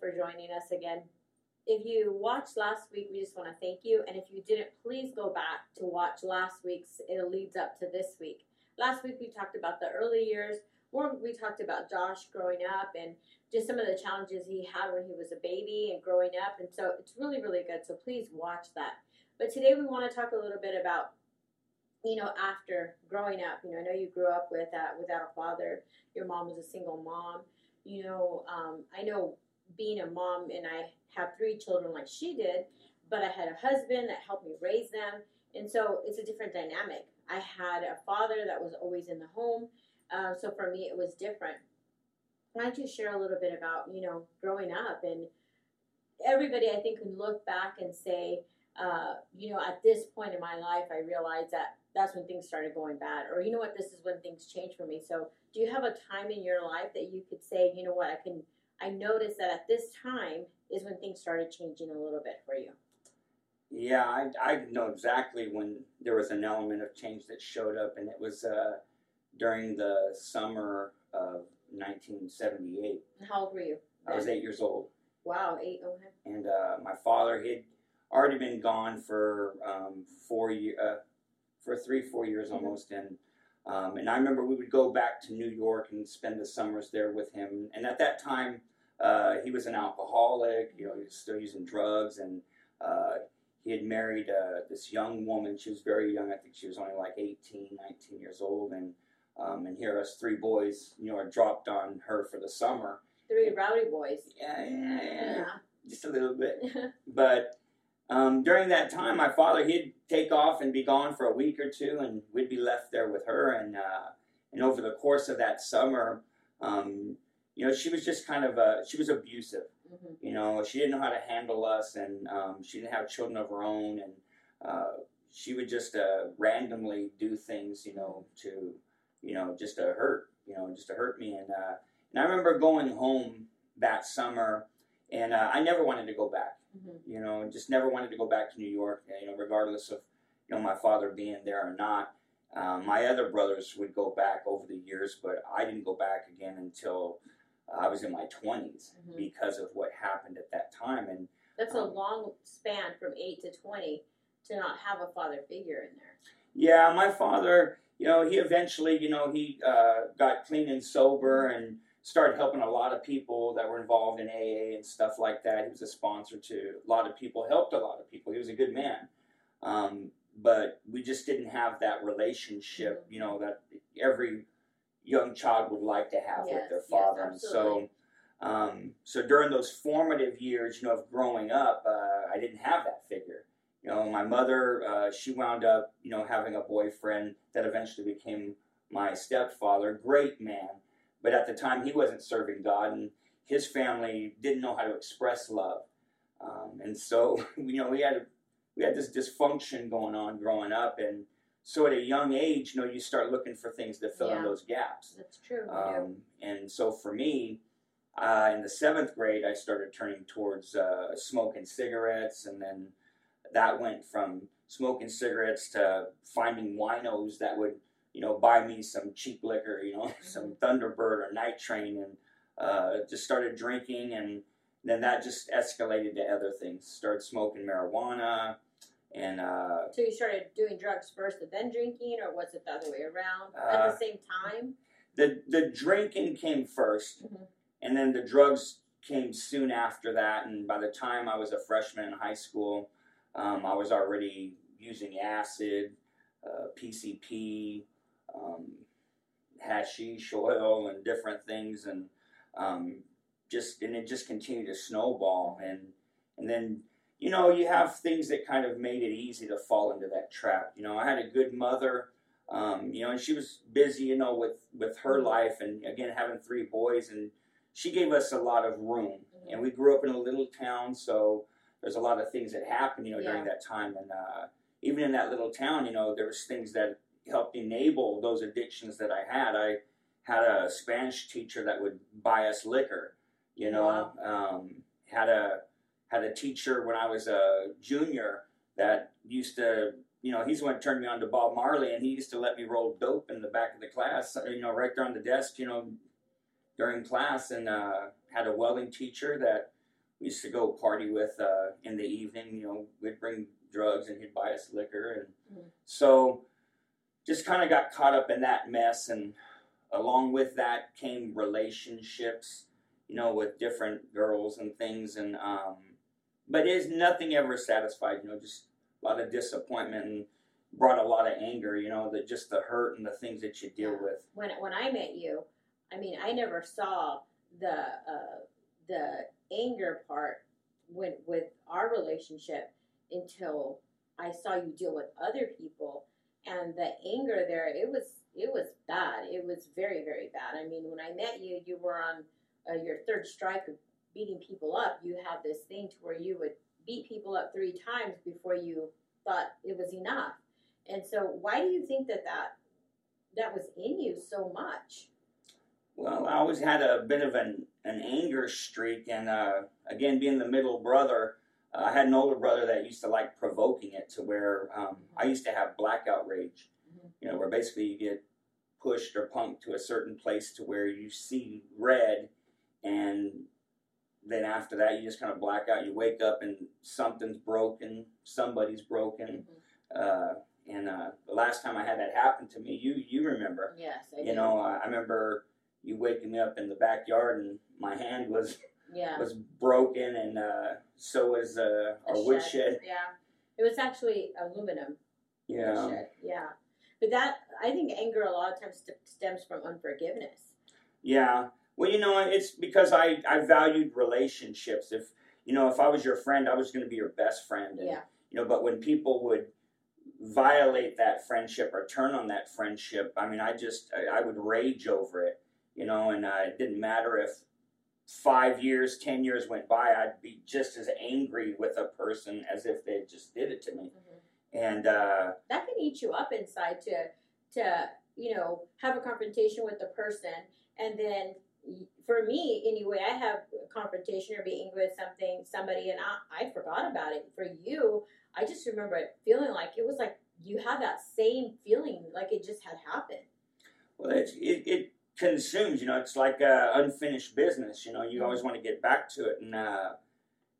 for joining us again. If you watched last week, we just want to thank you. And if you didn't, please go back to watch last week's. It leads up to this week. Last week, we talked about the early years. We talked about Josh growing up and just some of the challenges he had when he was a baby and growing up. And so it's really, really good. So please watch that. But today, we want to talk a little bit about you know, after growing up, you know, I know you grew up with uh, without a father. Your mom was a single mom. You know, um, I know being a mom, and I have three children like she did, but I had a husband that helped me raise them, and so it's a different dynamic. I had a father that was always in the home, uh, so for me it was different. Why don't you share a little bit about you know growing up and everybody I think can look back and say, uh, you know, at this point in my life, I realized that that's when things started going bad. Or, you know what, this is when things changed for me. So, do you have a time in your life that you could say, you know what, I can, I noticed that at this time is when things started changing a little bit for you? Yeah, I, I know exactly when there was an element of change that showed up, and it was uh, during the summer of 1978. How old were you? I was eight years old. Wow, eight, okay. And uh, my father, he'd already been gone for um, four years. Uh, for three, four years Mhm. almost. And um, and I remember we would go back to New York and spend the summers there with him. And at that time, uh, he was an alcoholic. You know, he was still using drugs, and uh, he had married uh, this young woman. She was very young. I think she was only like 18, 19 years old. And um, and here us three boys, you know, are dropped on her for the summer. Three rowdy boys. Yeah, yeah, yeah, Yeah. just a little bit. But um, during that time, my father he'd take off and be gone for a week or two, and we'd be left there with her. And uh, and over the course of that summer, um, you know, she was just kind of uh, she was abusive. Mhm. You know, she didn't know how to handle us, and um, she didn't have children of her own, and uh, she would just uh, randomly do things, you know, to you know just to hurt, you know, just to hurt me. And uh, and I remember going home that summer, and uh, I never wanted to go back Mhm. you know, just never wanted to go back to New York, you know, regardless of, you know, my father being there or not. Um, my other brothers would go back over the years, but I didn't go back again until I was in my 20s Mhm. because of what happened at that time. And That's a Um, long span from eight to 20 to not have a father figure in there. yeah, my father, you know, he eventually, you know, he uh, got clean and sober and started helping a lot of people that were involved in AA and stuff like that. He was a sponsor to a lot of people, helped a lot of people. He was a good man. Um, but we just didn't have that relationship, you know, that every young child would like to have Yes, with their yes, father. and so, um, so during those formative years, you know, of growing up, uh, I didn't have that figure. You know, my mother, uh, she wound up, you know, having a boyfriend that eventually became my stepfather. Great man, but at the time he wasn't serving God, and his family didn't know how to express love, um, and so you know we had we had this dysfunction going on growing up, and so at a young age, you know, you start looking for things to fill in those gaps. That's true. Um, and so for me, uh, in the seventh grade, I started turning towards uh, smoking cigarettes, and then that went from smoking cigarettes to finding winos that would, you know, buy me some cheap liquor, you know, some Thunderbird or Night Train, and uh, just started drinking, and then that just escalated to other things. Started smoking marijuana, and uh, So you started doing drugs first and then drinking, or was it the other way around at Uh, the same time? the the drinking came 1st Mhm. and then the drugs came soon after that. And by the time I was a freshman in high school, um, I was already using acid, uh, PCP, um, hashish oil, and different things, and um, just and it just continued to snowball. And and then you know you have things that kind of made it easy to fall into that trap. You know, I had a good mother um, you know, and she was busy, you know, with with her life, and again having three boys, and she gave us a lot of room. Mhm. And we grew up in a little town, so there's a lot of things that happened, you know, during that time, and uh, even in that little town, you know, there was things that helped enable those addictions that I had. I had a Spanish teacher that would buy us liquor, you know, Wow. um, had a had a teacher when I was a junior that used to you know, he's the one that turned me on to Bob Marley, and he used to let me roll dope in the back of the class, you know, right there on the desk, you know, during class and uh, had a welding teacher that we used to go party with uh, in the evening. You know, we'd bring drugs and he'd buy us liquor, and Mhm. so just kind of got caught up in that mess. And along with that came relationships, you know, with different girls and things. And um, but is nothing ever satisfied. You know, just a lot of disappointment and brought a lot of anger. You know, that just the hurt and the things that you deal with. when when I met you, I mean, I never saw the uh, the anger part when with our relationship until I saw you deal with other people, and the anger there it was it was bad. It was very very bad. I mean, when I met you, you were on uh, your third strike beating people up. You had this thing to where you would beat people up three times before you thought it was enough. And so, why do you think that that that was in you so much? Well, I always had a bit of an, an anger streak, and uh, again, being the middle brother, uh, I had an older brother that used to like provoking it to where um, I used to have blackout rage. Mhm. You know, where basically you get pushed or punked to a certain place to where you see red, and then after that, you just kind of black out. You wake up and something's broken, somebody's broken. Uh, and uh, the last time I had that happen to me, you you remember Yes, I you do. know, I remember you waking me up in the backyard and my hand was yeah. was broken, and uh, so was uh, A our shed. Yeah, it was actually aluminum. Yeah, shed. Yeah, but that I think anger a lot of times st- stems from unforgiveness. yeah. Well, you know, it's because I I valued relationships. If you know, if I was your friend, I was going to be your best friend. And, Yeah, You know, but when people would violate that friendship or turn on that friendship, I mean, I just I, I would rage over it. You know, and uh, it didn't matter if five years, ten years went by, I'd be just as angry with a person as if they just did it to me. Mhm. And uh, that can eat you up inside to to you know have a confrontation with the person, and then for me anyway, I have a confrontation or be angry with something somebody, and I I forgot about it. For you, I just remember it feeling like it was like you had that same feeling, like it just had happened. well, it it consumes. You know, it's like uh, unfinished business. You know, you always want to get back to it, and uh,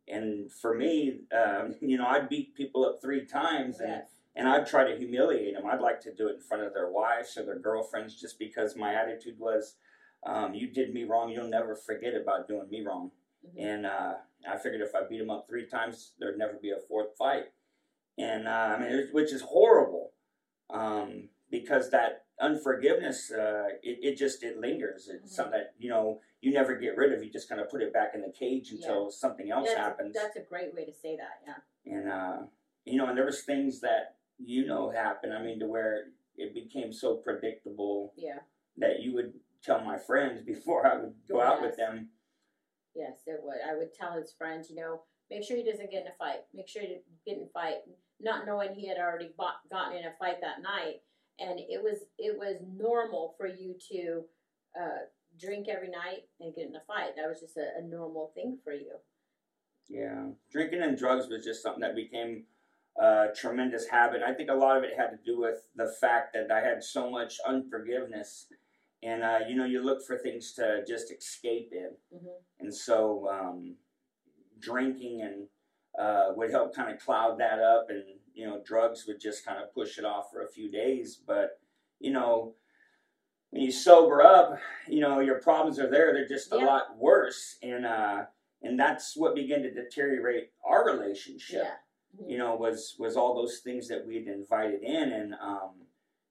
and for me, um, you know, I'd beat people up three times, and Yes. and I'd try to humiliate them. I'd like to do it in front of their wives or their girlfriends, just because my attitude was, um, "You did me wrong. You'll never forget about doing me wrong." Mhm. And uh, I figured if I beat him up three times, there'd never be a fourth fight. And uh, I mean, it- which is horrible, um, because that unforgiveness, uh, it, it just it lingers. It's Mhm. something that you know you never get rid of. You just kind of put it back in the cage until something else that's, happens. That's a great way to say that. Yeah. and uh, you know, and there was things that you know happen. I mean, to where it became so predictable Yeah. that you would tell my friends before I would go out with Yes. them. Yes, it would. I would tell his friends, you know, make sure he doesn't get in a fight. Make sure he didn't get in a fight, not knowing he had already bought, gotten in a fight that night. And it was it was normal for you to uh, drink every night and get in a fight. That was just a, a normal thing for you. Yeah, drinking and drugs was just something that became a tremendous habit. I think a lot of it had to do with the fact that I had so much unforgiveness, and uh, you know, you look for things to just escape in, hmm and so um, drinking and uh, would help kind of cloud that up, and you know, drugs would just kind of push it off for a few days. But you know, when you sober up, you know, your problems are there; they're just a lot worse, and uh, and that's what began to deteriorate our relationship Yeah. Mhm. you know was was all those things that we'd invited in and um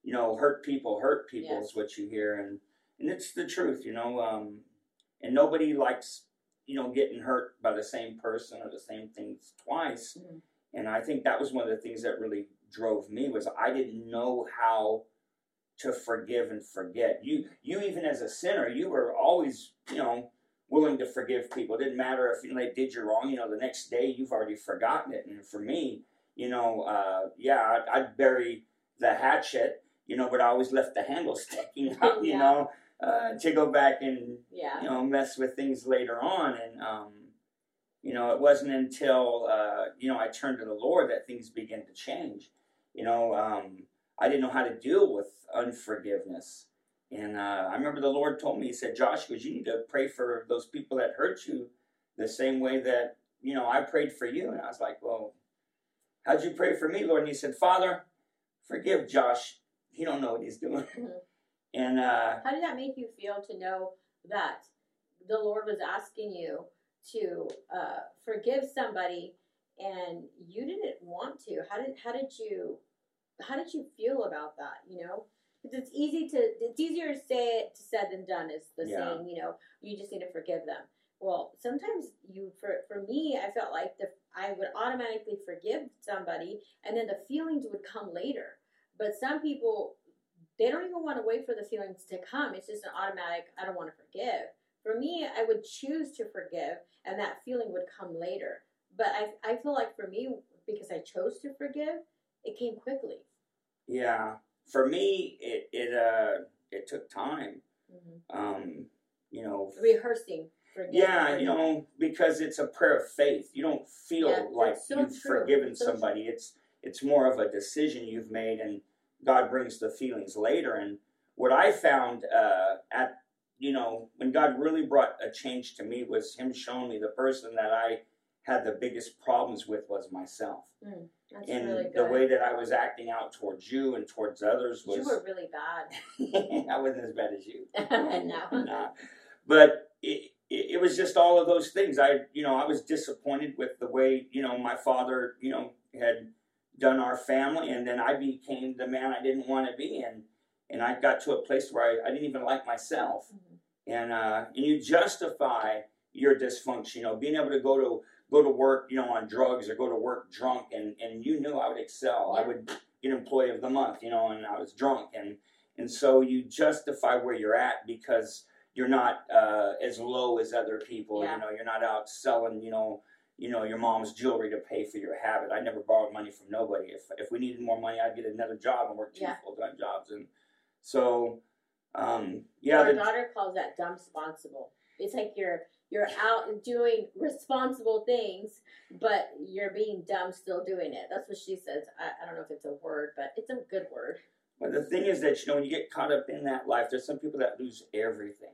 you know hurt people hurt people is what you hear and and it's the truth you know um and nobody likes you know getting hurt by the same person or the same things twice Mhm. and i think that was one of the things that really drove me was i didn't know how to forgive and forget you you even as a sinner you were always you know willing to forgive people. It didn't matter if you know, they did you wrong. You know, the next day you've already forgotten it. And for me, you know, uh, yeah, I'd, I'd bury the hatchet, you know, but I always left the handle sticking out, you Yeah. know, uh, to go back and Yeah. you know mess with things later on. And um, you know, it wasn't until uh, you know I turned to the Lord that things began to change. You know, um, I didn't know how to deal with unforgiveness. And uh, I remember the Lord told me, He said, Josh, goes, you need to pray for those people that hurt you the same way that, you know, I prayed for you. And I was like, well, how'd you pray for me, Lord? And He said, Father, forgive Josh. He don't know what he's doing. Mhm. And uh, How did that make you feel to know that the Lord was asking you to uh, forgive somebody and you didn't want to? How did how did you how did you feel about that? You know, because it's easy to it's easier to say it said than done. Is the Yeah. saying? You know, you just need to forgive them. Well, sometimes you for for me, I felt like the I would automatically forgive somebody, and then the feelings would come later. But some people they don't even want to wait for the feelings to come. It's just an automatic, I don't want to forgive. For me, I would choose to forgive, and that feeling would come later. But I, I feel like for me, because I chose to forgive, it came quickly. yeah, for me, it it uh, it took time. Mm-hmm. Um, you know, Rehearsing. Yeah, you know, because it's a prayer of faith. You don't feel Yeah, like so you've true. forgiven So true. somebody. It's it's more of a decision you've made, and God brings the feelings later. And what I found uh, at you know when God really brought a change to me was Him showing me the person that I had the biggest problems with was myself, That's and really the way that I was acting out towards you and towards others was you were really bad. I wasn't as bad as you. no. Nah. But it, it, it was just all of those things. I, you know, I was disappointed with the way, you know, my father, you know, had done our family, and then I became the man I didn't want to be, and and I got to a place where I, I didn't even like myself, Mhm. and uh, and you justify your dysfunction, you know, being able to go to go to work, you know, on drugs or go to work drunk, and and you knew I would excel. I would get employee of the month, you know, and I was drunk, and and so you justify where you're at because you're not uh, as low as other people. Yeah. You know, you're not out selling, you know, you know your mom's jewelry to pay for your habit. I never borrowed money from nobody. If if we needed more money, I'd get another job and work two Yeah. full time jobs. And so, um, yeah, Our the, daughter calls that dumb responsible. It's like you're you're out and doing responsible things, but you're being dumb still doing it. That's what she says. I, I don't know if it's a word, but it's a good word. But the thing is that you know when you get caught up in that life, there's some people that lose everything,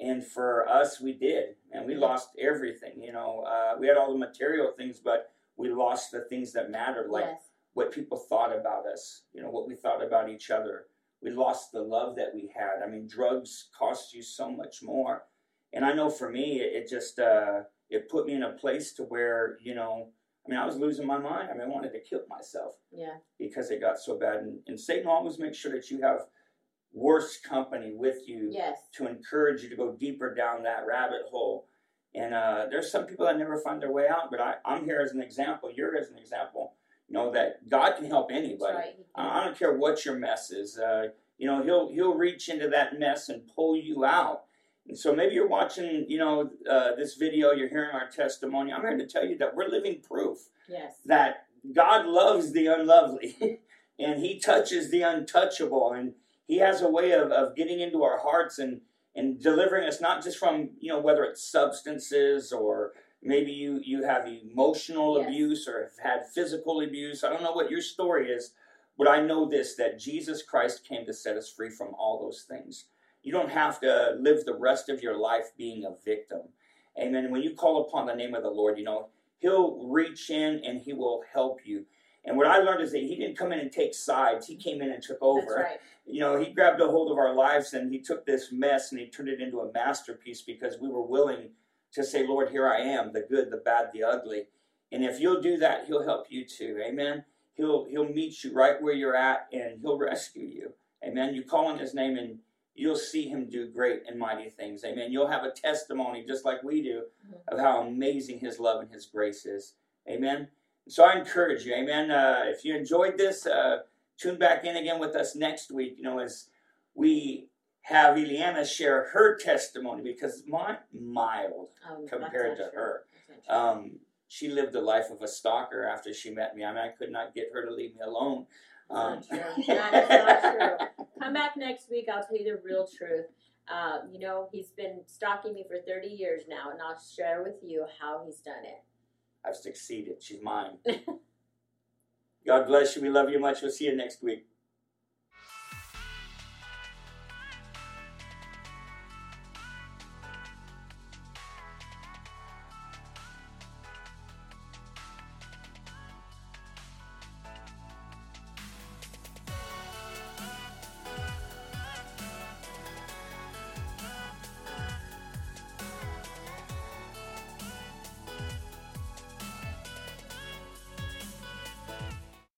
and for us, we did, and we lost everything. You know, uh, we had all the material things, but we lost the things that mattered, like yes. what people thought about us. You know, what we thought about each other. We lost the love that we had. I mean, drugs cost you so much more, and I know for me, it, it just uh, it put me in a place to where you know. I mean, I was losing my mind. I mean, I wanted to kill myself Yeah. because it got so bad. And, and Satan always makes sure that you have worse company with you Yes. to encourage you to go deeper down that rabbit hole. And uh, there's some people that never find their way out, but I, I'm here as an example. You're as an example. You know that God can help anybody. right. I I don't care what your mess is. Uh, you know, he'll he'll reach into that mess and pull you out. And so maybe you're watching, you know, uh, this video. You're hearing our testimony. I'm here to tell you that we're living proof Yes. that God loves the unlovely and He touches the untouchable, and He has a way of, of getting into our hearts and and delivering us not just from you know whether it's substances or maybe you you have emotional Yes. abuse or have had physical abuse. I don't know what your story is, but I know this that Jesus Christ came to set us free from all those things. You don't have to live the rest of your life being a victim. Amen. When you call upon the name of the Lord, you know, He'll reach in and He will help you. And what I learned is that He didn't come in and take sides, He came in and took over. That's right. You know, He grabbed a hold of our lives and He took this mess and He turned it into a masterpiece because we were willing to say, Lord, here I am, the good, the bad, the ugly. And if you'll do that, He'll help you too. Amen. He'll He'll meet you right where you're at and He'll rescue you. Amen. You call on His name and you'll see Him do great and mighty things. Amen. You'll have a testimony just like we do mm-hmm. of how amazing His love and His grace is. Amen. So I encourage you. Amen. Uh, if you enjoyed this, uh, tune back in again with us next week. You know, as we have Eliana share her testimony because mine mild Um, compared to true. her. That's not true. Um, she lived the life of a stalker after she met me. I mean, I could not get her to leave me alone. Um, not true. That is not true. Come back next week. I'll tell you the real truth. Uh, you know, he's been stalking me for 30 years now, and I'll share with you how he's done it. I've succeeded. She's mine. God bless you. We love you much. We'll see you next week.